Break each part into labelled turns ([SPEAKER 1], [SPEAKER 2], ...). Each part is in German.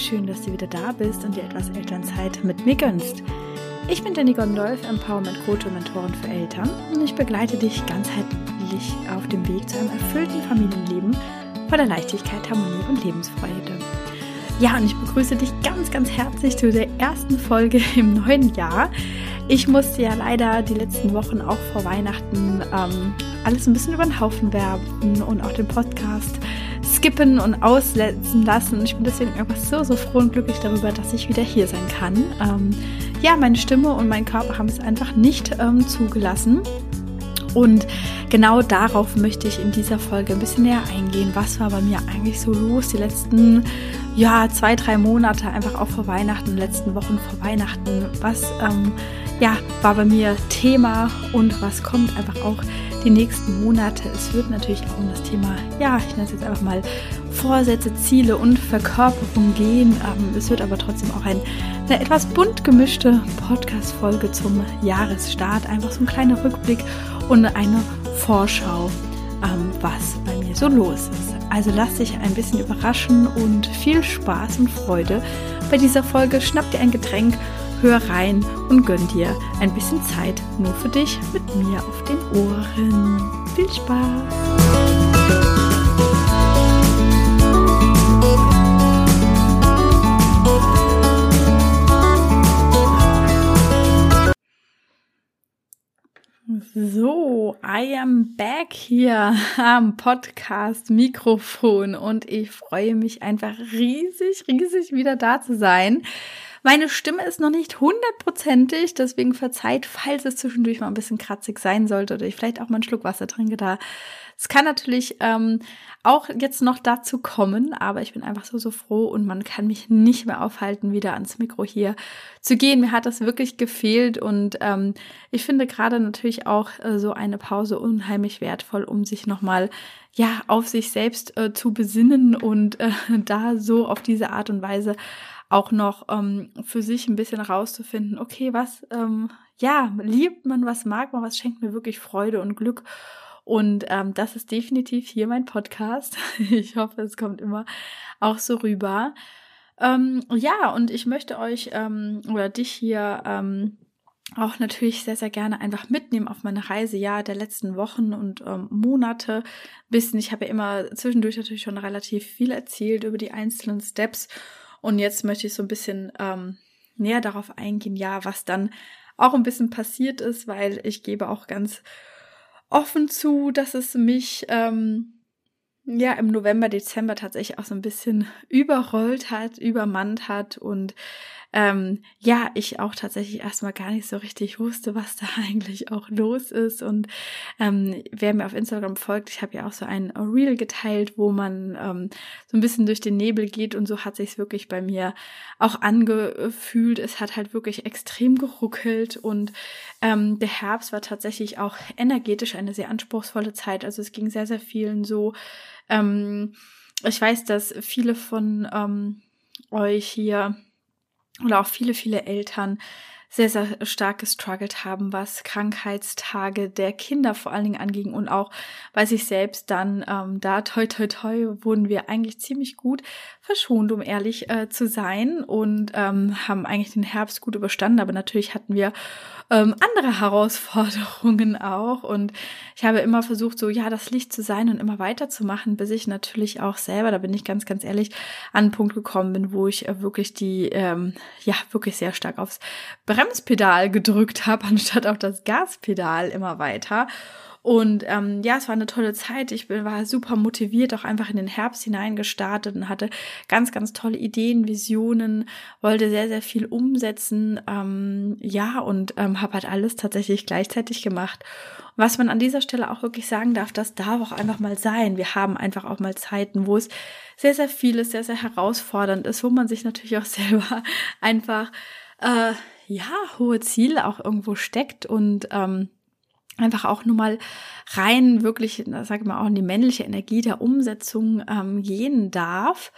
[SPEAKER 1] schön, dass du wieder da bist und dir etwas Elternzeit mit mir gönnst. Ich bin Jenny Gondolf, Empowerment Coach und Mentorin für Eltern und ich begleite dich ganzheitlich auf dem Weg zu einem erfüllten Familienleben voller Leichtigkeit, Harmonie und Lebensfreude. Ja, und ich begrüße dich ganz, ganz herzlich zu der ersten Folge im neuen Jahr. Ich musste ja leider die letzten Wochen auch vor Weihnachten ähm, alles ein bisschen über den Haufen werfen und auch den Podcast skippen und aussetzen lassen. Ich bin deswegen einfach so, so froh und glücklich darüber, dass ich wieder hier sein kann. Ähm, ja, meine Stimme und mein Körper haben es einfach nicht ähm, zugelassen. Und genau darauf möchte ich in dieser Folge ein bisschen näher eingehen. Was war bei mir eigentlich so los die letzten ja, zwei, drei Monate, einfach auch vor Weihnachten, letzten Wochen vor Weihnachten? Was ähm, ja, war bei mir Thema und was kommt einfach auch die nächsten Monate. Es wird natürlich auch um das Thema, ja, ich nenne es jetzt einfach mal Vorsätze, Ziele und Verkörperung gehen. Ähm, es wird aber trotzdem auch ein, eine etwas bunt gemischte Podcast-Folge zum Jahresstart. Einfach so ein kleiner Rückblick und eine Vorschau, ähm, was bei mir so los ist. Also lass dich ein bisschen überraschen und viel Spaß und Freude bei dieser Folge. Schnapp dir ein Getränk hör rein und gönn dir ein bisschen Zeit nur für dich mit mir auf den Ohren. Viel Spaß! So, I am back hier am Podcast Mikrofon und ich freue mich einfach riesig, riesig wieder da zu sein. Meine Stimme ist noch nicht hundertprozentig, deswegen verzeiht, falls es zwischendurch mal ein bisschen kratzig sein sollte oder ich vielleicht auch mal einen Schluck Wasser trinke da. Es kann natürlich ähm, auch jetzt noch dazu kommen, aber ich bin einfach so, so froh und man kann mich nicht mehr aufhalten, wieder ans Mikro hier zu gehen. Mir hat das wirklich gefehlt und ähm, ich finde gerade natürlich auch äh, so eine Pause unheimlich wertvoll, um sich nochmal ja auf sich selbst äh, zu besinnen und äh, da so auf diese Art und Weise auch noch ähm, für sich ein bisschen rauszufinden, okay, was, ähm, ja, liebt man, was mag man, was schenkt mir wirklich Freude und Glück. Und ähm, das ist definitiv hier mein Podcast. Ich hoffe, es kommt immer auch so rüber. Ähm, ja, und ich möchte euch ähm, oder dich hier ähm, auch natürlich sehr, sehr gerne einfach mitnehmen auf meine Reise, ja, der letzten Wochen und ähm, Monate. Bisschen, ich habe ja immer zwischendurch natürlich schon relativ viel erzählt über die einzelnen Steps und jetzt möchte ich so ein bisschen ähm, näher darauf eingehen, ja, was dann auch ein bisschen passiert ist, weil ich gebe auch ganz offen zu, dass es mich ähm, ja im November, Dezember tatsächlich auch so ein bisschen überrollt hat, übermannt hat und ähm, ja, ich auch tatsächlich erstmal gar nicht so richtig wusste, was da eigentlich auch los ist. Und ähm, wer mir auf Instagram folgt, ich habe ja auch so ein Reel geteilt, wo man ähm, so ein bisschen durch den Nebel geht und so hat sich wirklich bei mir auch angefühlt. Es hat halt wirklich extrem geruckelt und ähm, der Herbst war tatsächlich auch energetisch eine sehr anspruchsvolle Zeit. Also es ging sehr, sehr vielen so. Ähm, ich weiß, dass viele von ähm, euch hier oder auch viele, viele Eltern sehr, sehr stark gestruggelt haben, was Krankheitstage der Kinder vor allen Dingen anging und auch bei sich selbst dann ähm, da toi toi toi wurden wir eigentlich ziemlich gut verschont, um ehrlich äh, zu sein und ähm, haben eigentlich den Herbst gut überstanden, aber natürlich hatten wir ähm, andere Herausforderungen auch. Und ich habe immer versucht, so ja, das Licht zu sein und immer weiterzumachen, bis ich natürlich auch selber, da bin ich ganz, ganz ehrlich, an einen Punkt gekommen bin, wo ich äh, wirklich die, ähm, ja, wirklich sehr stark aufs Bremspedal gedrückt habe, anstatt auf das Gaspedal immer weiter. Und ähm, ja, es war eine tolle Zeit. Ich war super motiviert, auch einfach in den Herbst hineingestartet und hatte ganz, ganz tolle Ideen, Visionen, wollte sehr, sehr viel umsetzen. Ähm, ja, und ähm, habe halt alles tatsächlich gleichzeitig gemacht. Was man an dieser Stelle auch wirklich sagen darf, das darf auch einfach mal sein. Wir haben einfach auch mal Zeiten, wo es sehr, sehr viel ist, sehr, sehr herausfordernd ist, wo man sich natürlich auch selber einfach äh, ja hohe Ziele auch irgendwo steckt und ähm, einfach auch nur mal rein wirklich, sage ich mal, auch in die männliche Energie der Umsetzung ähm, gehen darf.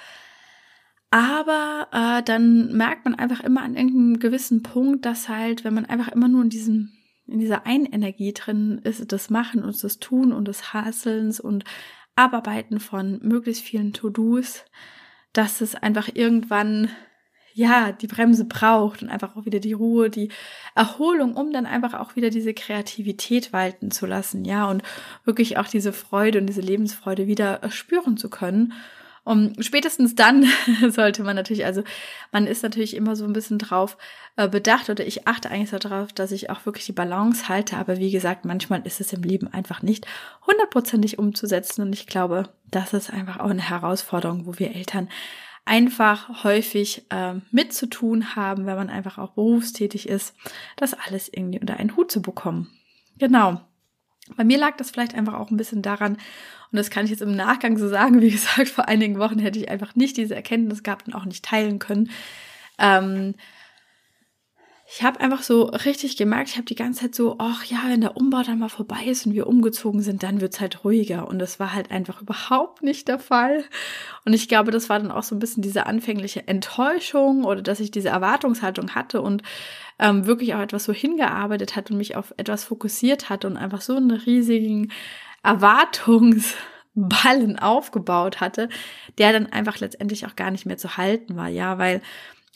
[SPEAKER 1] Aber äh, dann merkt man einfach immer an irgendeinem gewissen Punkt, dass halt, wenn man einfach immer nur in diesem in dieser einen Energie drin ist, das Machen und das Tun und das Hasselns und Abarbeiten von möglichst vielen To-Dos, dass es einfach irgendwann ja, die Bremse braucht und einfach auch wieder die Ruhe, die Erholung, um dann einfach auch wieder diese Kreativität walten zu lassen, ja, und wirklich auch diese Freude und diese Lebensfreude wieder spüren zu können. Und spätestens dann sollte man natürlich, also man ist natürlich immer so ein bisschen drauf äh, bedacht oder ich achte eigentlich so darauf, dass ich auch wirklich die Balance halte. Aber wie gesagt, manchmal ist es im Leben einfach nicht hundertprozentig umzusetzen. Und ich glaube, das ist einfach auch eine Herausforderung, wo wir Eltern einfach häufig äh, mitzutun haben, wenn man einfach auch berufstätig ist, das alles irgendwie unter einen Hut zu bekommen. Genau. Bei mir lag das vielleicht einfach auch ein bisschen daran, und das kann ich jetzt im Nachgang so sagen, wie gesagt, vor einigen Wochen hätte ich einfach nicht diese Erkenntnis gehabt und auch nicht teilen können. Ähm, ich habe einfach so richtig gemerkt, ich habe die ganze Zeit so, ach ja, wenn der Umbau dann mal vorbei ist und wir umgezogen sind, dann wird's halt ruhiger. Und das war halt einfach überhaupt nicht der Fall. Und ich glaube, das war dann auch so ein bisschen diese anfängliche Enttäuschung oder dass ich diese Erwartungshaltung hatte und ähm, wirklich auch etwas so hingearbeitet hat und mich auf etwas fokussiert hat und einfach so einen riesigen Erwartungsballen aufgebaut hatte, der dann einfach letztendlich auch gar nicht mehr zu halten war, ja, weil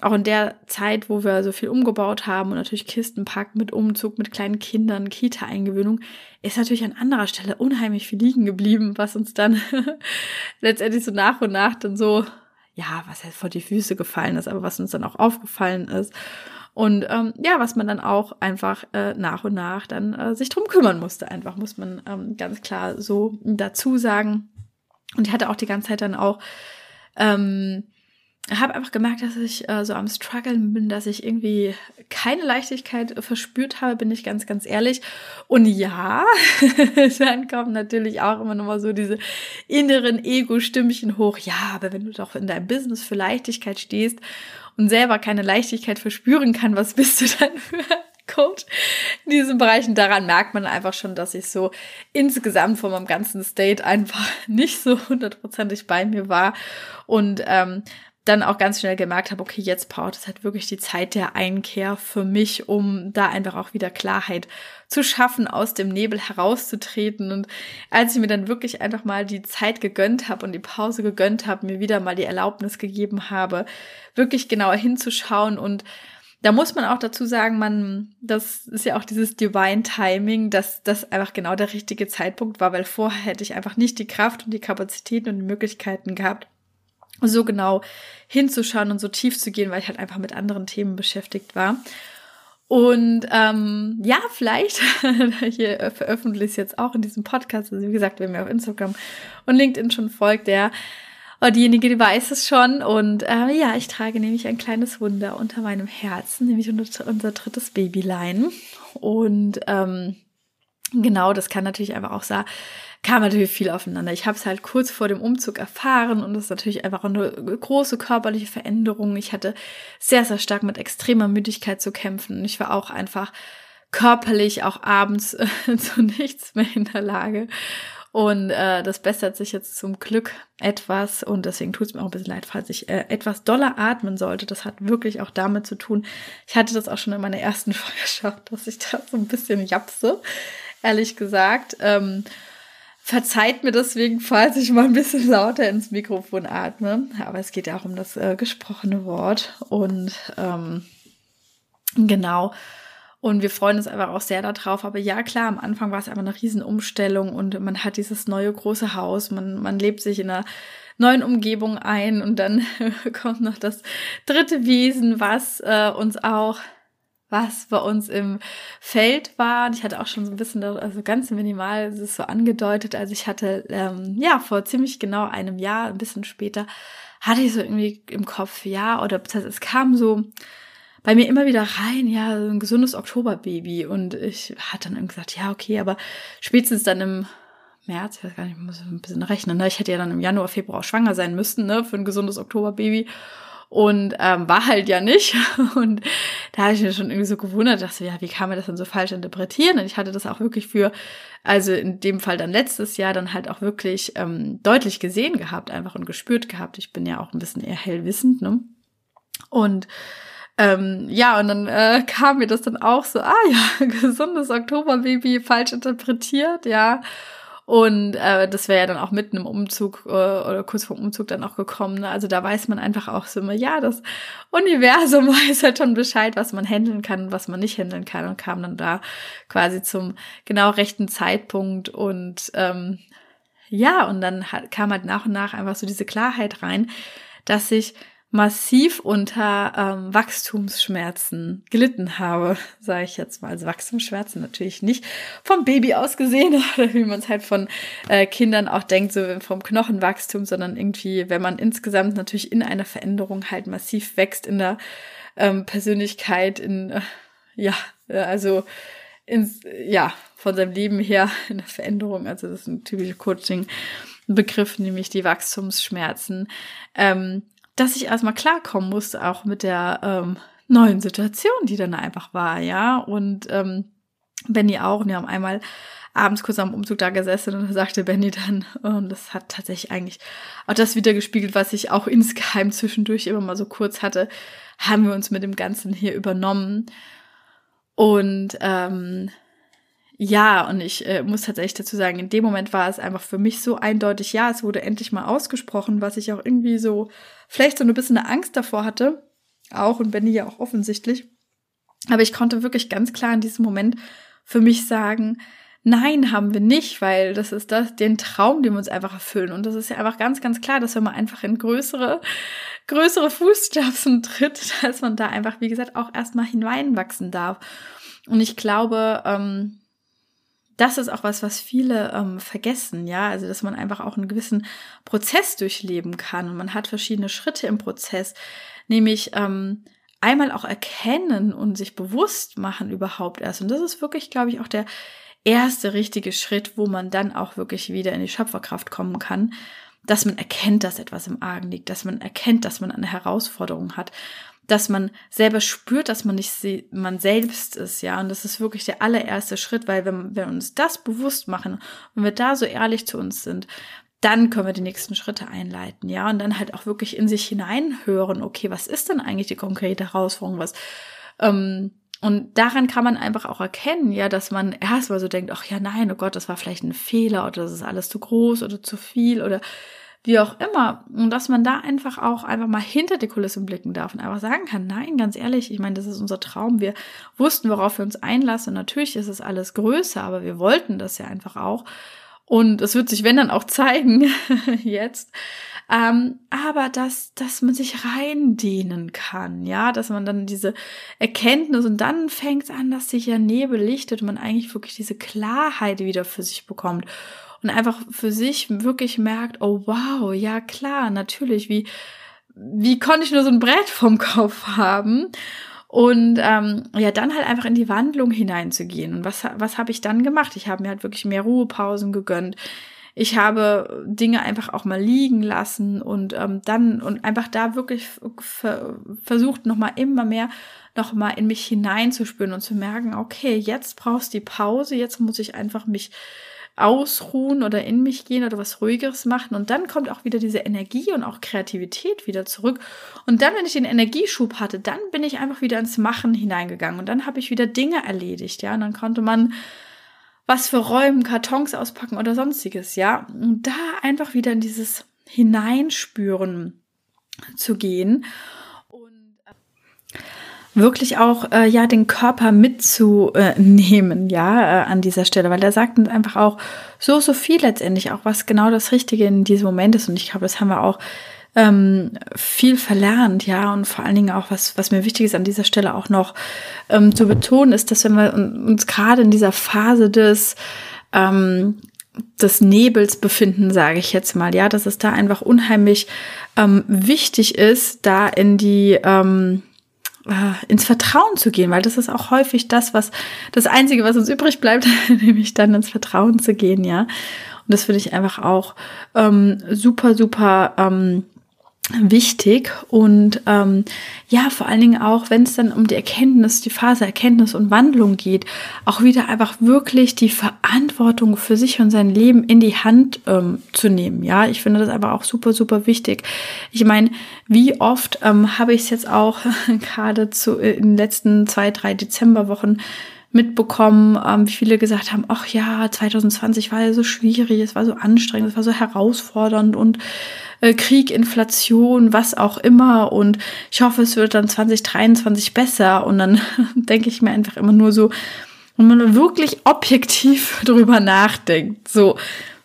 [SPEAKER 1] auch in der Zeit, wo wir so viel umgebaut haben und natürlich Kistenpack mit Umzug, mit kleinen Kindern, Kita-Eingewöhnung, ist natürlich an anderer Stelle unheimlich viel liegen geblieben, was uns dann letztendlich so nach und nach dann so, ja, was heißt vor die Füße gefallen ist, aber was uns dann auch aufgefallen ist. Und ähm, ja, was man dann auch einfach äh, nach und nach dann äh, sich drum kümmern musste, einfach muss man ähm, ganz klar so dazu sagen. Und ich hatte auch die ganze Zeit dann auch ähm, habe einfach gemerkt, dass ich äh, so am struggeln bin, dass ich irgendwie keine Leichtigkeit verspürt habe, bin ich ganz, ganz ehrlich. Und ja, dann kommen natürlich auch immer noch mal so diese inneren Ego-Stimmchen hoch. Ja, aber wenn du doch in deinem Business für Leichtigkeit stehst und selber keine Leichtigkeit verspüren kann, was bist du dann für Coach in diesen Bereichen. Daran merkt man einfach schon, dass ich so insgesamt von meinem ganzen State einfach nicht so hundertprozentig bei mir war. Und ähm, dann auch ganz schnell gemerkt habe, okay, jetzt braucht es halt wirklich die Zeit der Einkehr für mich, um da einfach auch wieder Klarheit zu schaffen, aus dem Nebel herauszutreten. Und als ich mir dann wirklich einfach mal die Zeit gegönnt habe und die Pause gegönnt habe, mir wieder mal die Erlaubnis gegeben habe, wirklich genauer hinzuschauen und da muss man auch dazu sagen, man, das ist ja auch dieses Divine Timing, dass das einfach genau der richtige Zeitpunkt war, weil vorher hätte ich einfach nicht die Kraft und die Kapazitäten und die Möglichkeiten gehabt, so genau hinzuschauen und so tief zu gehen, weil ich halt einfach mit anderen Themen beschäftigt war. Und ähm, ja, vielleicht, hier veröffentliche ich es jetzt auch in diesem Podcast, also wie gesagt, wer mir auf Instagram und LinkedIn schon folgt, der oder diejenige, die weiß es schon. Und äh, ja, ich trage nämlich ein kleines Wunder unter meinem Herzen, nämlich unser, unser drittes Babylein. Und ähm, genau, das kann natürlich einfach auch sagen, kam natürlich viel aufeinander. Ich habe es halt kurz vor dem Umzug erfahren und das ist natürlich einfach eine große körperliche Veränderung. Ich hatte sehr, sehr stark mit extremer Müdigkeit zu kämpfen. Ich war auch einfach körperlich auch abends zu nichts mehr in der Lage. Und äh, das bessert sich jetzt zum Glück etwas und deswegen tut es mir auch ein bisschen leid, falls ich äh, etwas doller atmen sollte. Das hat wirklich auch damit zu tun. Ich hatte das auch schon in meiner ersten Schwangerschaft, dass ich da so ein bisschen japse, ehrlich gesagt. Ähm, Verzeiht mir deswegen, falls ich mal ein bisschen lauter ins Mikrofon atme. Aber es geht ja auch um das äh, gesprochene Wort. Und ähm, genau. Und wir freuen uns einfach auch sehr darauf. Aber ja, klar, am Anfang war es einfach eine Riesenumstellung und man hat dieses neue große Haus. Man, man lebt sich in einer neuen Umgebung ein und dann kommt noch das dritte Wesen, was äh, uns auch was bei uns im Feld war. Und ich hatte auch schon so ein bisschen, also ganz minimal ist es so angedeutet. Also ich hatte, ähm, ja, vor ziemlich genau einem Jahr, ein bisschen später, hatte ich so irgendwie im Kopf, ja, oder das heißt, es kam so bei mir immer wieder rein, ja, so ein gesundes Oktoberbaby. Und ich hatte dann irgendwie gesagt, ja, okay, aber spätestens dann im März, ich weiß gar nicht, ich muss ein bisschen rechnen, ne? Ich hätte ja dann im Januar, Februar schwanger sein müssen, ne, für ein gesundes Oktoberbaby und ähm, war halt ja nicht. Und da habe ich mir schon irgendwie so gewundert, dachte, ja, wie kann man das denn so falsch interpretieren? Und ich hatte das auch wirklich für, also in dem Fall dann letztes Jahr dann halt auch wirklich ähm, deutlich gesehen gehabt, einfach und gespürt gehabt. Ich bin ja auch ein bisschen eher hellwissend, ne? Und ähm, ja, und dann äh, kam mir das dann auch so, ah ja, gesundes Oktoberbaby falsch interpretiert, ja. Und äh, das wäre ja dann auch mitten im Umzug äh, oder kurz vor dem Umzug dann auch gekommen. Ne? Also da weiß man einfach auch so immer, ja, das Universum weiß halt schon Bescheid, was man handeln kann und was man nicht handeln kann und kam dann da quasi zum genau rechten Zeitpunkt und ähm, ja, und dann hat, kam halt nach und nach einfach so diese Klarheit rein, dass ich massiv unter ähm, Wachstumsschmerzen gelitten habe, sage ich jetzt mal. Also Wachstumsschmerzen natürlich nicht vom Baby aus gesehen, oder wie man es halt von äh, Kindern auch denkt, so vom Knochenwachstum, sondern irgendwie, wenn man insgesamt natürlich in einer Veränderung halt massiv wächst in der ähm, Persönlichkeit, in äh, ja, äh, also ins, ja, von seinem Leben her in der Veränderung. Also das ist ein typischer Coaching-Begriff, nämlich die Wachstumsschmerzen. Ähm, dass ich erstmal klarkommen musste, auch mit der ähm, neuen Situation, die dann einfach war, ja. Und ähm, Benny auch. Und wir haben einmal abends kurz am Umzug da gesessen und da sagte Benny dann, und das hat tatsächlich eigentlich auch das wieder gespiegelt, was ich auch insgeheim zwischendurch immer mal so kurz hatte, haben wir uns mit dem Ganzen hier übernommen. Und ähm, ja, und ich äh, muss tatsächlich dazu sagen, in dem Moment war es einfach für mich so eindeutig, ja, es wurde endlich mal ausgesprochen, was ich auch irgendwie so vielleicht so ein bisschen eine Angst davor hatte, auch und Benny ja auch offensichtlich. Aber ich konnte wirklich ganz klar in diesem Moment für mich sagen, nein, haben wir nicht, weil das ist das, den Traum, den wir uns einfach erfüllen. Und das ist ja einfach ganz, ganz klar, dass wenn man einfach in größere, größere Fußstapfen tritt, dass man da einfach, wie gesagt, auch erstmal hineinwachsen darf. Und ich glaube, ähm, das ist auch was, was viele ähm, vergessen, ja, also dass man einfach auch einen gewissen Prozess durchleben kann und man hat verschiedene Schritte im Prozess, nämlich ähm, einmal auch erkennen und sich bewusst machen überhaupt erst. Und das ist wirklich, glaube ich, auch der erste richtige Schritt, wo man dann auch wirklich wieder in die Schöpferkraft kommen kann, dass man erkennt, dass etwas im Argen liegt, dass man erkennt, dass man eine Herausforderung hat dass man selber spürt, dass man nicht man selbst ist, ja. Und das ist wirklich der allererste Schritt, weil wenn wir uns das bewusst machen, wenn wir da so ehrlich zu uns sind, dann können wir die nächsten Schritte einleiten, ja. Und dann halt auch wirklich in sich hineinhören, okay, was ist denn eigentlich die konkrete Herausforderung, was, ähm, und daran kann man einfach auch erkennen, ja, dass man erstmal so denkt, ach ja, nein, oh Gott, das war vielleicht ein Fehler oder das ist alles zu groß oder zu viel oder wie auch immer. Und dass man da einfach auch einfach mal hinter die Kulissen blicken darf und einfach sagen kann, nein, ganz ehrlich, ich meine, das ist unser Traum. Wir wussten, worauf wir uns einlassen. Natürlich ist es alles größer, aber wir wollten das ja einfach auch. Und es wird sich, wenn dann auch zeigen, jetzt. Ähm, aber dass, dass man sich reindehnen kann, ja, dass man dann diese Erkenntnis und dann fängt es an, dass sich ja Nebel lichtet und man eigentlich wirklich diese Klarheit wieder für sich bekommt und einfach für sich wirklich merkt, oh wow, ja klar, natürlich, wie, wie konnte ich nur so ein Brett vom Kopf haben? Und ähm, ja, dann halt einfach in die Wandlung hineinzugehen. Und was, was habe ich dann gemacht? Ich habe mir halt wirklich mehr Ruhepausen gegönnt. Ich habe Dinge einfach auch mal liegen lassen und ähm, dann und einfach da wirklich versucht, nochmal immer mehr nochmal in mich hineinzuspüren und zu merken, okay, jetzt brauchst du die Pause, jetzt muss ich einfach mich ausruhen oder in mich gehen oder was Ruhigeres machen. Und dann kommt auch wieder diese Energie und auch Kreativität wieder zurück. Und dann, wenn ich den Energieschub hatte, dann bin ich einfach wieder ins Machen hineingegangen. Und dann habe ich wieder Dinge erledigt, ja. Und dann konnte man was für Räumen, Kartons auspacken oder sonstiges, ja. Und da einfach wieder in dieses Hineinspüren zu gehen wirklich auch äh, ja den Körper mitzunehmen, ja, äh, an dieser Stelle, weil er sagt uns einfach auch so, so viel letztendlich, auch was genau das Richtige in diesem Moment ist. Und ich glaube, das haben wir auch ähm, viel verlernt, ja, und vor allen Dingen auch, was, was mir wichtig ist an dieser Stelle auch noch ähm, zu betonen, ist, dass wenn wir uns gerade in dieser Phase des ähm, des Nebels befinden, sage ich jetzt mal, ja, dass es da einfach unheimlich ähm, wichtig ist, da in die ähm, äh, ins Vertrauen zu gehen, weil das ist auch häufig das, was das Einzige, was uns übrig bleibt, nämlich dann ins Vertrauen zu gehen, ja. Und das finde ich einfach auch ähm, super, super ähm, wichtig und ähm, ja, vor allen Dingen auch, wenn es dann um die Erkenntnis, die Phase Erkenntnis und Wandlung geht, auch wieder einfach wirklich die Verantwortung für sich und sein Leben in die Hand ähm, zu nehmen. Ja, ich finde das aber auch super, super wichtig. Ich meine, wie oft ähm, habe ich es jetzt auch gerade zu äh, in den letzten zwei, drei Dezemberwochen mitbekommen, ähm, wie viele gesagt haben, ach ja, 2020 war ja so schwierig, es war so anstrengend, es war so herausfordernd und äh, Krieg, Inflation, was auch immer. Und ich hoffe, es wird dann 2023 besser. Und dann denke ich mir einfach immer nur so, wenn man wirklich objektiv darüber nachdenkt, so,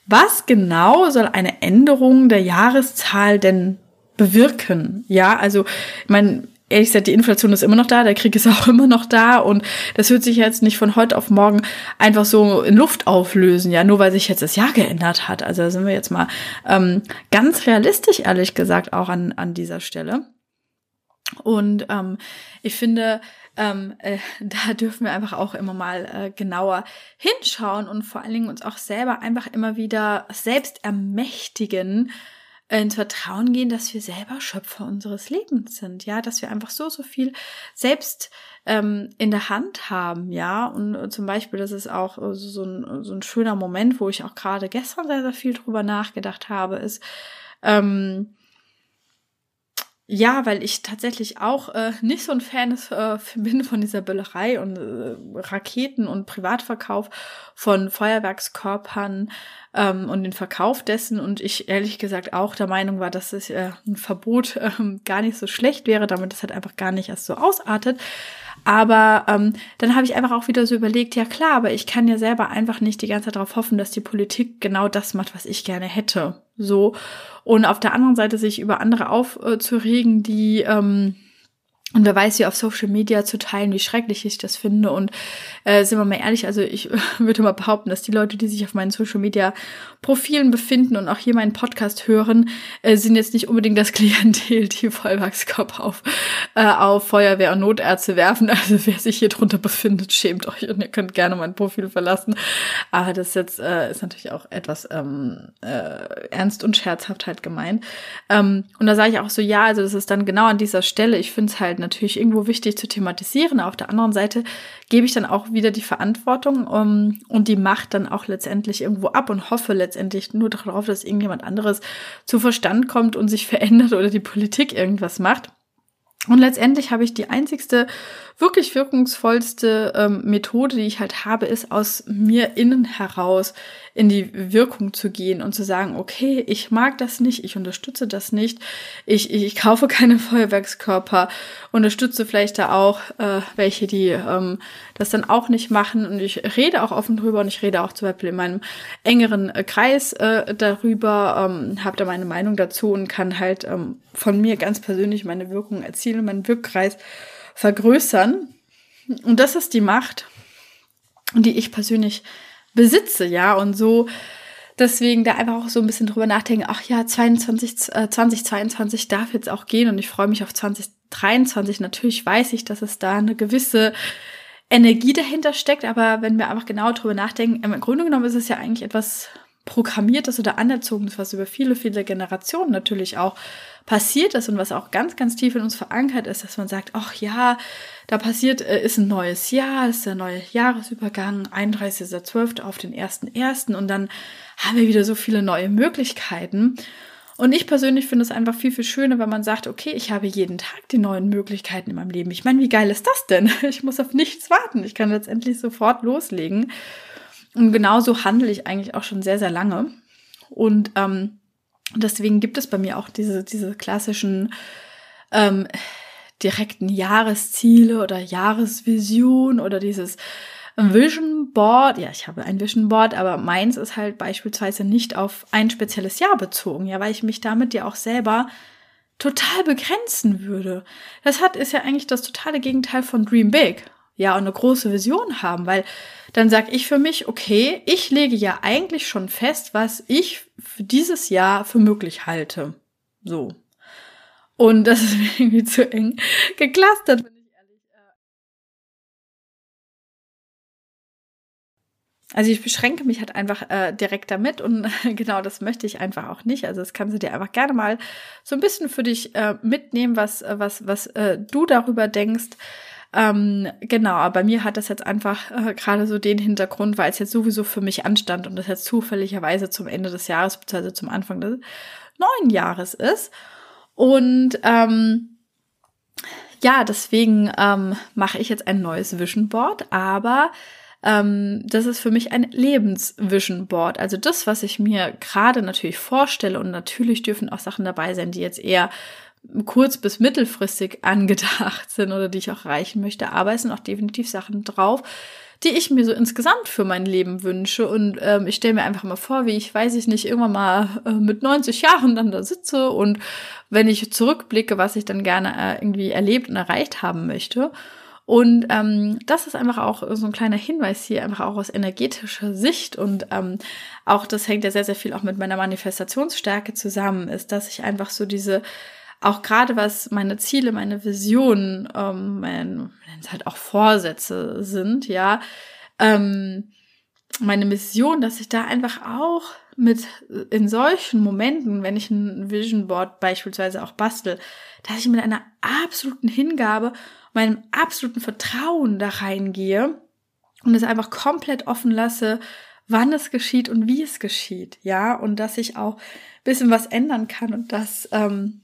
[SPEAKER 1] was genau soll eine Änderung der Jahreszahl denn bewirken? Ja, also, ich meine, ehrlich gesagt, die Inflation ist immer noch da, der Krieg ist auch immer noch da und das wird sich jetzt nicht von heute auf morgen einfach so in Luft auflösen, ja, nur weil sich jetzt das Jahr geändert hat. Also da sind wir jetzt mal ähm, ganz realistisch, ehrlich gesagt, auch an, an dieser Stelle. Und ähm, ich finde, ähm, äh, da dürfen wir einfach auch immer mal äh, genauer hinschauen und vor allen Dingen uns auch selber einfach immer wieder selbst ermächtigen, ins Vertrauen gehen, dass wir selber Schöpfer unseres Lebens sind, ja, dass wir einfach so, so viel selbst ähm, in der Hand haben, ja, und äh, zum Beispiel, das ist auch äh, so, ein, so ein schöner Moment, wo ich auch gerade gestern sehr, sehr viel drüber nachgedacht habe, ist, ähm, ja, weil ich tatsächlich auch äh, nicht so ein Fan ist, äh, bin von dieser Böllerei und äh, Raketen und Privatverkauf von Feuerwerkskörpern ähm, und den Verkauf dessen. Und ich ehrlich gesagt auch der Meinung war, dass es äh, ein Verbot äh, gar nicht so schlecht wäre, damit es halt einfach gar nicht erst so ausartet. Aber ähm, dann habe ich einfach auch wieder so überlegt, ja klar, aber ich kann ja selber einfach nicht die ganze Zeit darauf hoffen, dass die Politik genau das macht, was ich gerne hätte. So. Und auf der anderen Seite sich über andere aufzuregen, die ähm, und wer weiß, wie auf Social Media zu teilen, wie schrecklich ich das finde. Und äh, sind wir mal ehrlich, also ich würde mal behaupten, dass die Leute, die sich auf meinen Social Media Profilen befinden und auch hier meinen Podcast hören, äh, sind jetzt nicht unbedingt das Klientel, die Vollwachskörper auf, äh, auf Feuerwehr und Notärzte werfen. Also wer sich hier drunter befindet, schämt euch und ihr könnt gerne mein Profil verlassen. Aber das jetzt äh, ist natürlich auch etwas ähm, äh, ernst und scherzhaft halt gemeint. Ähm, und da sage ich auch so, ja, also das ist dann genau an dieser Stelle. Ich finde es halt natürlich irgendwo wichtig zu thematisieren. Auf der anderen Seite gebe ich dann auch wieder die Verantwortung um, und die Macht dann auch letztendlich irgendwo ab und hoffe letztendlich nur darauf, dass irgendjemand anderes zu Verstand kommt und sich verändert oder die Politik irgendwas macht. Und letztendlich habe ich die einzigste wirklich wirkungsvollste ähm, Methode, die ich halt habe, ist aus mir innen heraus in die Wirkung zu gehen und zu sagen, okay, ich mag das nicht, ich unterstütze das nicht, ich, ich, ich kaufe keine Feuerwerkskörper, unterstütze vielleicht da auch äh, welche, die ähm, das dann auch nicht machen. Und ich rede auch offen drüber und ich rede auch zum Beispiel in meinem engeren äh, Kreis äh, darüber, ähm, habe da meine Meinung dazu und kann halt ähm, von mir ganz persönlich meine Wirkung erzielen, meinen Wirkkreis vergrößern. Und das ist die Macht, die ich persönlich besitze, ja. Und so deswegen da einfach auch so ein bisschen drüber nachdenken, ach ja, 22, äh, 2022 darf jetzt auch gehen und ich freue mich auf 2023. Natürlich weiß ich, dass es da eine gewisse Energie dahinter steckt, aber wenn wir einfach genau drüber nachdenken, im Grunde genommen ist es ja eigentlich etwas Programmiertes oder Anerzogenes, was über viele, viele Generationen natürlich auch passiert ist und was auch ganz, ganz tief in uns verankert ist, dass man sagt, ach ja, da passiert, äh, ist ein neues Jahr, ist der neue Jahresübergang, 31.12. auf den 1.1. und dann haben wir wieder so viele neue Möglichkeiten. Und ich persönlich finde es einfach viel, viel schöner, wenn man sagt, okay, ich habe jeden Tag die neuen Möglichkeiten in meinem Leben. Ich meine, wie geil ist das denn? Ich muss auf nichts warten. Ich kann letztendlich sofort loslegen. Und genauso handle ich eigentlich auch schon sehr, sehr lange. Und ähm, deswegen gibt es bei mir auch diese, diese klassischen ähm, direkten Jahresziele oder Jahresvision oder dieses Vision Board. Ja, ich habe ein Vision Board, aber meins ist halt beispielsweise nicht auf ein spezielles Jahr bezogen, ja, weil ich mich damit ja auch selber total begrenzen würde. Das hat ist ja eigentlich das totale Gegenteil von Dream Big ja, und eine große Vision haben, weil dann sage ich für mich, okay, ich lege ja eigentlich schon fest, was ich für dieses Jahr für möglich halte. So. Und das ist mir irgendwie zu eng ehrlich. Äh. Also ich beschränke mich halt einfach äh, direkt damit und genau das möchte ich einfach auch nicht. Also das kannst du dir einfach gerne mal so ein bisschen für dich äh, mitnehmen, was, äh, was, was äh, du darüber denkst. Ähm, genau, aber bei mir hat das jetzt einfach äh, gerade so den Hintergrund, weil es jetzt sowieso für mich anstand und das jetzt zufälligerweise zum Ende des Jahres, beziehungsweise zum Anfang des neuen Jahres ist. Und ähm, ja, deswegen ähm, mache ich jetzt ein neues Vision Board, aber ähm, das ist für mich ein Lebensvision Board. Also das, was ich mir gerade natürlich vorstelle und natürlich dürfen auch Sachen dabei sein, die jetzt eher kurz- bis mittelfristig angedacht sind oder die ich auch erreichen möchte. Aber es sind auch definitiv Sachen drauf, die ich mir so insgesamt für mein Leben wünsche. Und ähm, ich stelle mir einfach mal vor, wie ich, weiß ich nicht, irgendwann mal äh, mit 90 Jahren dann da sitze und wenn ich zurückblicke, was ich dann gerne äh, irgendwie erlebt und erreicht haben möchte. Und ähm, das ist einfach auch so ein kleiner Hinweis hier, einfach auch aus energetischer Sicht. Und ähm, auch das hängt ja sehr, sehr viel auch mit meiner Manifestationsstärke zusammen, ist, dass ich einfach so diese auch gerade was meine Ziele, meine Visionen, ähm, mein, halt auch Vorsätze sind, ja, ähm, meine Mission, dass ich da einfach auch mit in solchen Momenten, wenn ich ein Vision Board beispielsweise auch bastel, dass ich mit einer absoluten Hingabe, meinem absoluten Vertrauen da reingehe und es einfach komplett offen lasse, wann es geschieht und wie es geschieht, ja, und dass ich auch bisschen was ändern kann und dass ähm,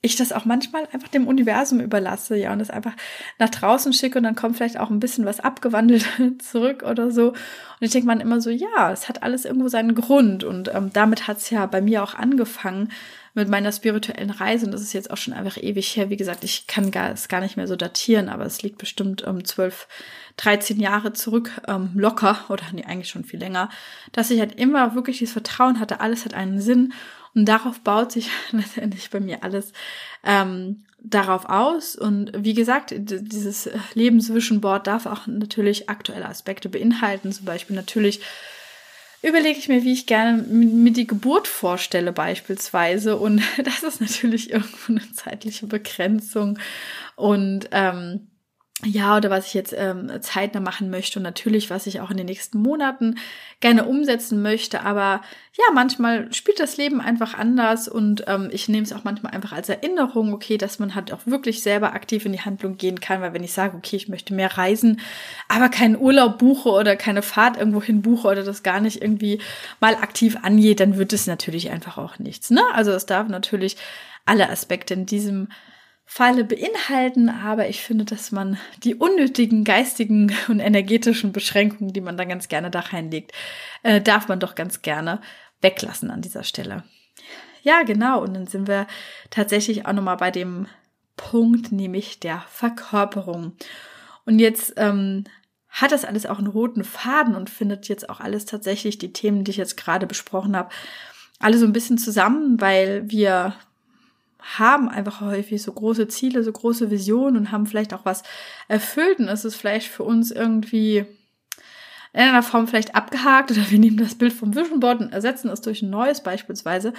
[SPEAKER 1] ich das auch manchmal einfach dem Universum überlasse, ja, und das einfach nach draußen schicke und dann kommt vielleicht auch ein bisschen was abgewandelt zurück oder so. Und ich denke man immer so, ja, es hat alles irgendwo seinen Grund und ähm, damit hat es ja bei mir auch angefangen mit meiner spirituellen Reise und das ist jetzt auch schon einfach ewig her. Wie gesagt, ich kann gar, es gar nicht mehr so datieren, aber es liegt bestimmt ähm, 12, 13 Jahre zurück, ähm, locker oder nee, eigentlich schon viel länger, dass ich halt immer wirklich dieses Vertrauen hatte, alles hat einen Sinn und darauf baut sich letztendlich bei mir alles ähm, darauf aus. Und wie gesagt, dieses Lebensvision-Board darf auch natürlich aktuelle Aspekte beinhalten. Zum Beispiel natürlich überlege ich mir, wie ich gerne mir die Geburt vorstelle beispielsweise. Und das ist natürlich irgendwo eine zeitliche Begrenzung. Und ähm, ja, oder was ich jetzt ähm, zeitnah machen möchte und natürlich, was ich auch in den nächsten Monaten gerne umsetzen möchte. Aber ja, manchmal spielt das Leben einfach anders und ähm, ich nehme es auch manchmal einfach als Erinnerung, okay, dass man halt auch wirklich selber aktiv in die Handlung gehen kann, weil wenn ich sage, okay, ich möchte mehr reisen, aber keinen Urlaub buche oder keine Fahrt irgendwo hin buche oder das gar nicht irgendwie mal aktiv angehe, dann wird es natürlich einfach auch nichts. Ne? Also es darf natürlich alle Aspekte in diesem Falle beinhalten, aber ich finde, dass man die unnötigen geistigen und energetischen Beschränkungen, die man dann ganz gerne da reinlegt, äh, darf man doch ganz gerne weglassen an dieser Stelle. Ja, genau. Und dann sind wir tatsächlich auch nochmal bei dem Punkt, nämlich der Verkörperung. Und jetzt ähm, hat das alles auch einen roten Faden und findet jetzt auch alles tatsächlich die Themen, die ich jetzt gerade besprochen habe, alle so ein bisschen zusammen, weil wir haben einfach häufig so große Ziele, so große Visionen und haben vielleicht auch was erfüllt und es ist vielleicht für uns irgendwie in einer Form vielleicht abgehakt oder wir nehmen das Bild vom Vision Board und ersetzen es durch ein neues beispielsweise.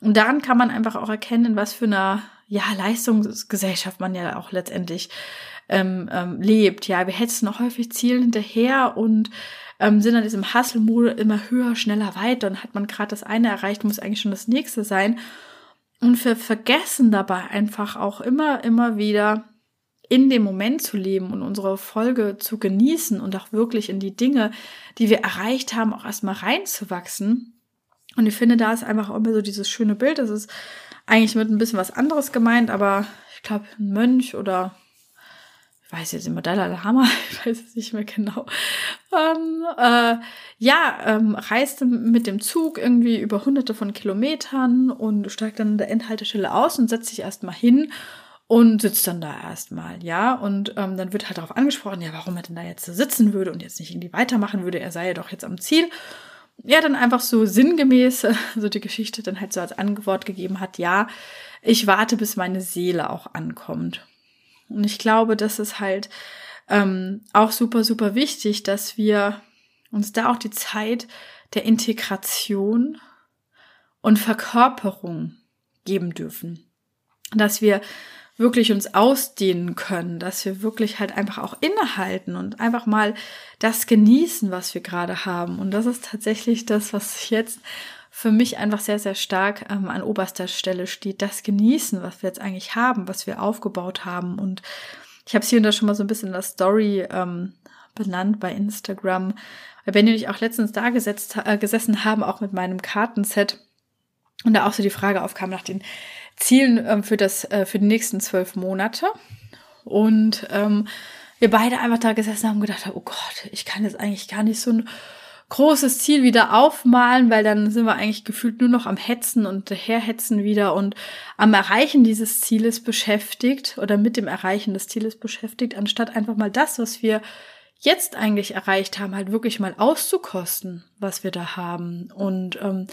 [SPEAKER 1] Und daran kann man einfach auch erkennen, in was für einer ja, Leistungsgesellschaft man ja auch letztendlich ähm, ähm, lebt. Ja, wir hetzen auch häufig Zielen hinterher und ähm, sind an diesem Hustle-Mode immer höher, schneller, weiter. Und hat man gerade das eine erreicht, muss eigentlich schon das nächste sein. Und wir vergessen dabei einfach auch immer, immer wieder in dem Moment zu leben und unsere Folge zu genießen und auch wirklich in die Dinge, die wir erreicht haben, auch erstmal reinzuwachsen. Und ich finde, da ist einfach auch immer so dieses schöne Bild. Das ist eigentlich mit ein bisschen was anderes gemeint, aber ich glaube, ein Mönch oder weiß jetzt immer Dalai Lama, ich weiß es nicht mehr genau, ähm, äh, ja, ähm, reiste mit dem Zug irgendwie über hunderte von Kilometern und steigt dann an der Endhaltestelle aus und setzt sich erstmal hin und sitzt dann da erstmal, ja, und ähm, dann wird halt darauf angesprochen, ja, warum er denn da jetzt sitzen würde und jetzt nicht irgendwie weitermachen würde, er sei ja doch jetzt am Ziel. Ja, dann einfach so sinngemäß, so die Geschichte dann halt so als Antwort gegeben hat, ja, ich warte, bis meine Seele auch ankommt. Und ich glaube, das ist halt ähm, auch super, super wichtig, dass wir uns da auch die Zeit der Integration und Verkörperung geben dürfen. Dass wir wirklich uns ausdehnen können, dass wir wirklich halt einfach auch innehalten und einfach mal das genießen, was wir gerade haben. Und das ist tatsächlich das, was jetzt für mich einfach sehr, sehr stark ähm, an oberster Stelle steht. Das Genießen, was wir jetzt eigentlich haben, was wir aufgebaut haben. Und ich habe es hier und da schon mal so ein bisschen in der Story ähm, benannt bei Instagram. Weil Benny und ich auch letztens da gesetzt, äh, gesessen haben, auch mit meinem Kartenset. Und da auch so die Frage aufkam nach den Zielen ähm, für das, äh, für die nächsten zwölf Monate. Und ähm, wir beide einfach da gesessen haben und gedacht haben, oh Gott, ich kann jetzt eigentlich gar nicht so ein großes Ziel wieder aufmalen, weil dann sind wir eigentlich gefühlt nur noch am Hetzen und herhetzen wieder und am Erreichen dieses Zieles beschäftigt oder mit dem Erreichen des Zieles beschäftigt, anstatt einfach mal das, was wir jetzt eigentlich erreicht haben, halt wirklich mal auszukosten, was wir da haben. Und ähm,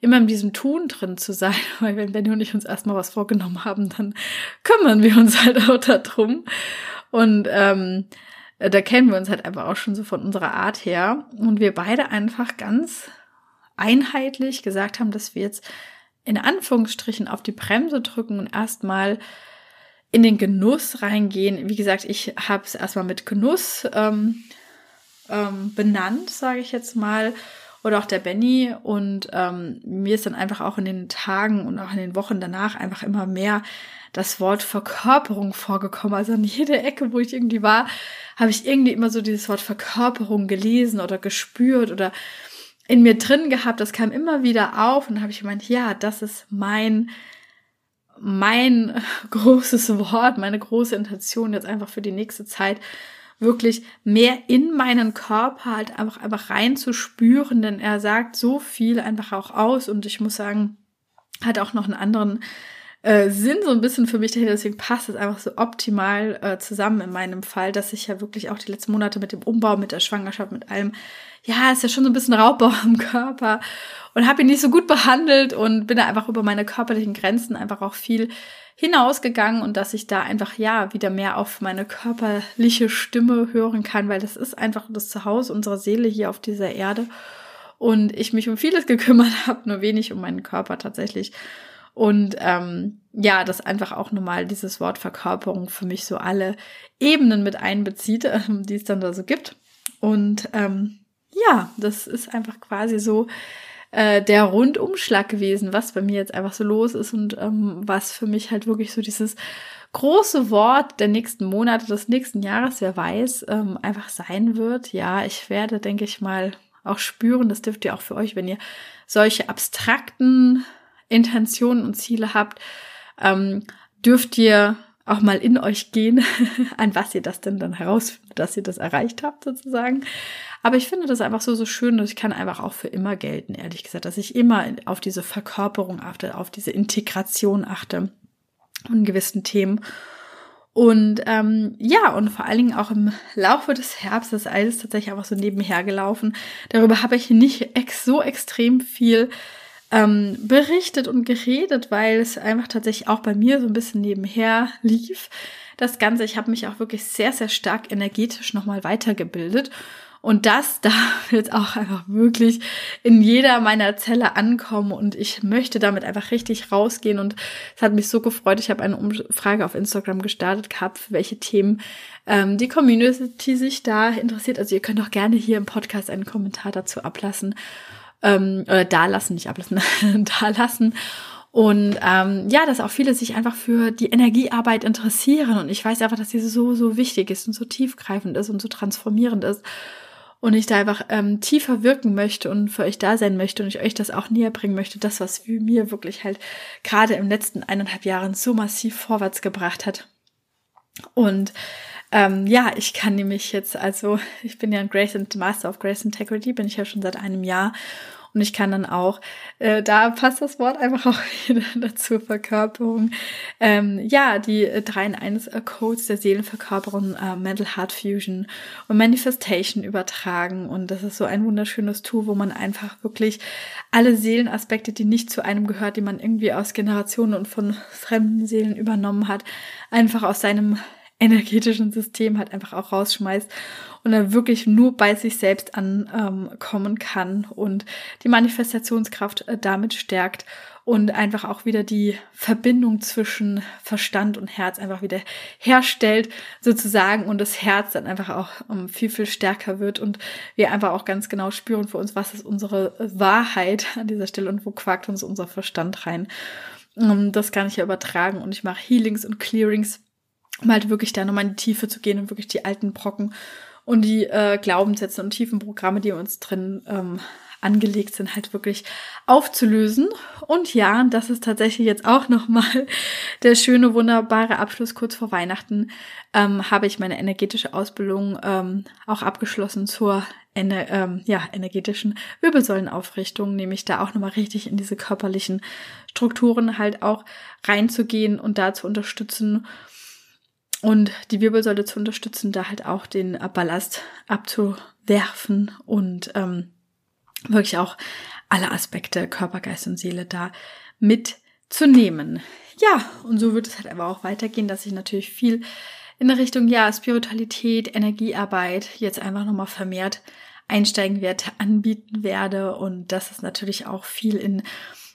[SPEAKER 1] immer in diesem Tun drin zu sein, weil wenn Benny und ich uns erstmal was vorgenommen haben, dann kümmern wir uns halt auch darum. Und ähm, da kennen wir uns halt einfach auch schon so von unserer Art her und wir beide einfach ganz einheitlich gesagt haben, dass wir jetzt in Anführungsstrichen auf die Bremse drücken und erstmal in den Genuss reingehen. Wie gesagt, ich habe es erstmal mit Genuss ähm, ähm, benannt, sage ich jetzt mal. Oder auch der Benny. Und ähm, mir ist dann einfach auch in den Tagen und auch in den Wochen danach einfach immer mehr das Wort Verkörperung vorgekommen. Also an jeder Ecke, wo ich irgendwie war, habe ich irgendwie immer so dieses Wort Verkörperung gelesen oder gespürt oder in mir drin gehabt. Das kam immer wieder auf und habe ich gemeint, ja, das ist mein mein großes Wort, meine große Intention jetzt einfach für die nächste Zeit wirklich mehr in meinen Körper halt einfach, einfach reinzuspüren, denn er sagt so viel einfach auch aus und ich muss sagen, hat auch noch einen anderen äh, Sinn so ein bisschen für mich dahinter, deswegen passt es einfach so optimal äh, zusammen in meinem Fall, dass ich ja wirklich auch die letzten Monate mit dem Umbau, mit der Schwangerschaft, mit allem, ja, ist ja schon so ein bisschen Raubbau im Körper und habe ihn nicht so gut behandelt und bin da einfach über meine körperlichen Grenzen einfach auch viel hinausgegangen und dass ich da einfach ja wieder mehr auf meine körperliche Stimme hören kann, weil das ist einfach das Zuhause unserer Seele hier auf dieser Erde und ich mich um vieles gekümmert habe, nur wenig um meinen Körper tatsächlich. Und ähm, ja, das einfach auch nochmal dieses Wort Verkörperung für mich so alle Ebenen mit einbezieht, äh, die es dann da so gibt. Und ähm, ja, das ist einfach quasi so äh, der Rundumschlag gewesen, was bei mir jetzt einfach so los ist und ähm, was für mich halt wirklich so dieses große Wort der nächsten Monate, des nächsten Jahres, wer weiß, ähm, einfach sein wird. Ja, ich werde, denke ich mal, auch spüren, das dürft ihr auch für euch, wenn ihr solche abstrakten Intentionen und Ziele habt, ähm, dürft ihr auch mal in euch gehen, an was ihr das denn dann herausfindet, dass ihr das erreicht habt sozusagen. Aber ich finde das einfach so, so schön und ich kann einfach auch für immer gelten, ehrlich gesagt, dass ich immer auf diese Verkörperung achte, auf diese Integration achte in gewissen Themen. Und ähm, ja, und vor allen Dingen auch im Laufe des Herbstes alles tatsächlich einfach so nebenher gelaufen. Darüber habe ich nicht ex so extrem viel ähm, berichtet und geredet, weil es einfach tatsächlich auch bei mir so ein bisschen nebenher lief. Das Ganze, ich habe mich auch wirklich sehr, sehr stark energetisch nochmal weitergebildet. Und das darf jetzt auch einfach wirklich in jeder meiner Zelle ankommen und ich möchte damit einfach richtig rausgehen und es hat mich so gefreut. Ich habe eine Umfrage auf Instagram gestartet gehabt, für welche Themen ähm, die Community sich da interessiert. Also ihr könnt auch gerne hier im Podcast einen Kommentar dazu ablassen ähm, oder da lassen, nicht ablassen, da lassen. Und ähm, ja, dass auch viele sich einfach für die Energiearbeit interessieren. Und ich weiß einfach, dass diese so, so wichtig ist und so tiefgreifend ist und so transformierend ist. Und ich da einfach ähm, tiefer wirken möchte und für euch da sein möchte und ich euch das auch näher bringen möchte. Das, was mir wirklich halt gerade im letzten eineinhalb Jahren so massiv vorwärts gebracht hat. Und ähm, ja, ich kann nämlich jetzt, also ich bin ja ein Grace and Master of Grace Integrity, bin ich ja schon seit einem Jahr. Und ich kann dann auch, äh, da passt das Wort einfach auch wieder dazu, Verkörperung. Ähm, ja, die 3 in 1 Codes der Seelenverkörperung, äh, Mental Heart Fusion und Manifestation übertragen. Und das ist so ein wunderschönes Tool, wo man einfach wirklich alle Seelenaspekte, die nicht zu einem gehört, die man irgendwie aus Generationen und von fremden Seelen übernommen hat, einfach aus seinem energetischen System halt einfach auch rausschmeißt und dann wirklich nur bei sich selbst ankommen ähm, kann und die Manifestationskraft äh, damit stärkt und einfach auch wieder die Verbindung zwischen Verstand und Herz einfach wieder herstellt sozusagen und das Herz dann einfach auch ähm, viel, viel stärker wird und wir einfach auch ganz genau spüren für uns, was ist unsere Wahrheit an dieser Stelle und wo quakt uns unser Verstand rein. Ähm, das kann ich ja übertragen und ich mache Healings und Clearings um halt wirklich da nochmal in die Tiefe zu gehen und wirklich die alten Brocken und die äh, Glaubenssätze und tiefen Programme, die uns drin ähm, angelegt sind, halt wirklich aufzulösen. Und ja, das ist tatsächlich jetzt auch nochmal der schöne, wunderbare Abschluss kurz vor Weihnachten. Ähm, habe ich meine energetische Ausbildung ähm, auch abgeschlossen zur ener ähm, ja, energetischen Wirbelsäulenaufrichtung, nämlich da auch nochmal richtig in diese körperlichen Strukturen halt auch reinzugehen und da zu unterstützen und die Wirbelsäule zu unterstützen, da halt auch den Ballast abzuwerfen und ähm, wirklich auch alle Aspekte Körper, Geist und Seele da mitzunehmen. Ja, und so wird es halt aber auch weitergehen, dass ich natürlich viel in der Richtung, ja, Spiritualität, Energiearbeit jetzt einfach nochmal vermehrt einsteigen werde, anbieten werde. Und das ist natürlich auch viel in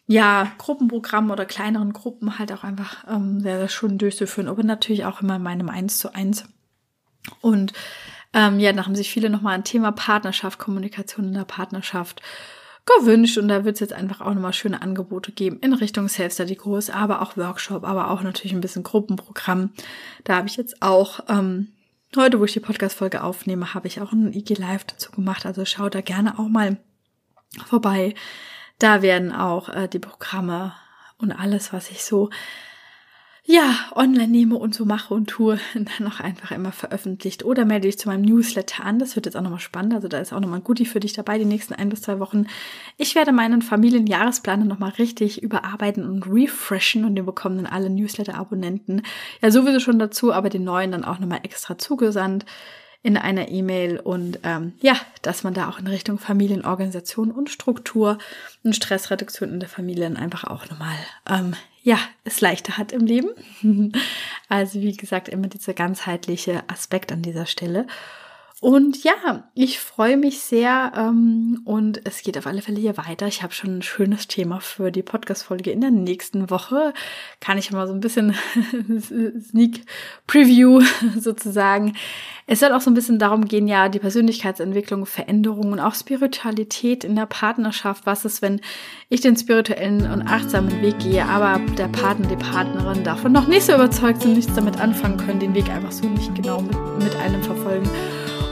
[SPEAKER 1] ja, Gruppenprogrammen oder kleineren Gruppen halt auch einfach ähm, sehr, sehr schön durchzuführen, aber natürlich auch immer in meinem Eins zu eins. Und ähm, ja, da haben sich viele nochmal ein Thema Partnerschaft, Kommunikation in der Partnerschaft gewünscht und da wird es jetzt einfach auch nochmal schöne Angebote geben in Richtung Self-Study-Kurs, aber auch Workshop, aber auch natürlich ein bisschen Gruppenprogramm. Da habe ich jetzt auch ähm, heute, wo ich die Podcast-Folge aufnehme, habe ich auch ein IG Live dazu gemacht, also schaut da gerne auch mal vorbei. Da werden auch äh, die Programme und alles, was ich so ja, online nehme und so mache und tue, dann auch einfach immer veröffentlicht. Oder melde dich zu meinem Newsletter an. Das wird jetzt auch nochmal spannend. Also da ist auch nochmal ein Goodie für dich dabei, die nächsten ein bis zwei Wochen. Ich werde meinen Familienjahresplan nochmal richtig überarbeiten und refreshen und den bekommen dann alle Newsletter-Abonnenten ja sowieso schon dazu, aber den neuen dann auch nochmal extra zugesandt in einer E-Mail und ähm, ja, dass man da auch in Richtung Familienorganisation und Struktur und Stressreduktion in der Familie dann einfach auch nochmal ähm, ja, es leichter hat im Leben. also wie gesagt, immer dieser ganzheitliche Aspekt an dieser Stelle. Und ja, ich freue mich sehr ähm, und es geht auf alle Fälle hier weiter. Ich habe schon ein schönes Thema für die Podcast-Folge in der nächsten Woche. Kann ich mal so ein bisschen Sneak Preview sozusagen. Es soll auch so ein bisschen darum gehen, ja, die Persönlichkeitsentwicklung, Veränderungen und auch Spiritualität in der Partnerschaft. Was ist, wenn ich den spirituellen und achtsamen Weg gehe, aber der Partner, die Partnerin davon noch nicht so überzeugt sind, nichts damit anfangen können, den Weg einfach so nicht genau mit, mit einem verfolgen.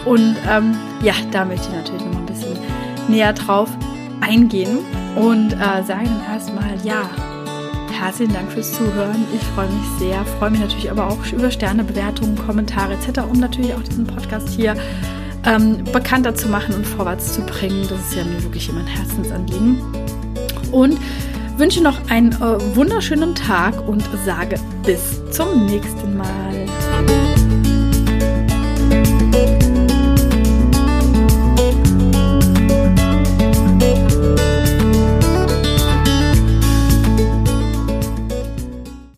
[SPEAKER 1] Und ähm, ja, da möchte ich natürlich noch mal ein bisschen näher drauf eingehen und äh, sage dann erstmal, ja, herzlichen Dank fürs Zuhören. Ich freue mich sehr, freue mich natürlich aber auch über Sternebewertungen, Kommentare etc., um natürlich auch diesen Podcast hier ähm, bekannter zu machen und vorwärts zu bringen. Das ist ja mir wirklich immer ein Herzensanliegen. Und wünsche noch einen äh, wunderschönen Tag und sage bis zum nächsten Mal.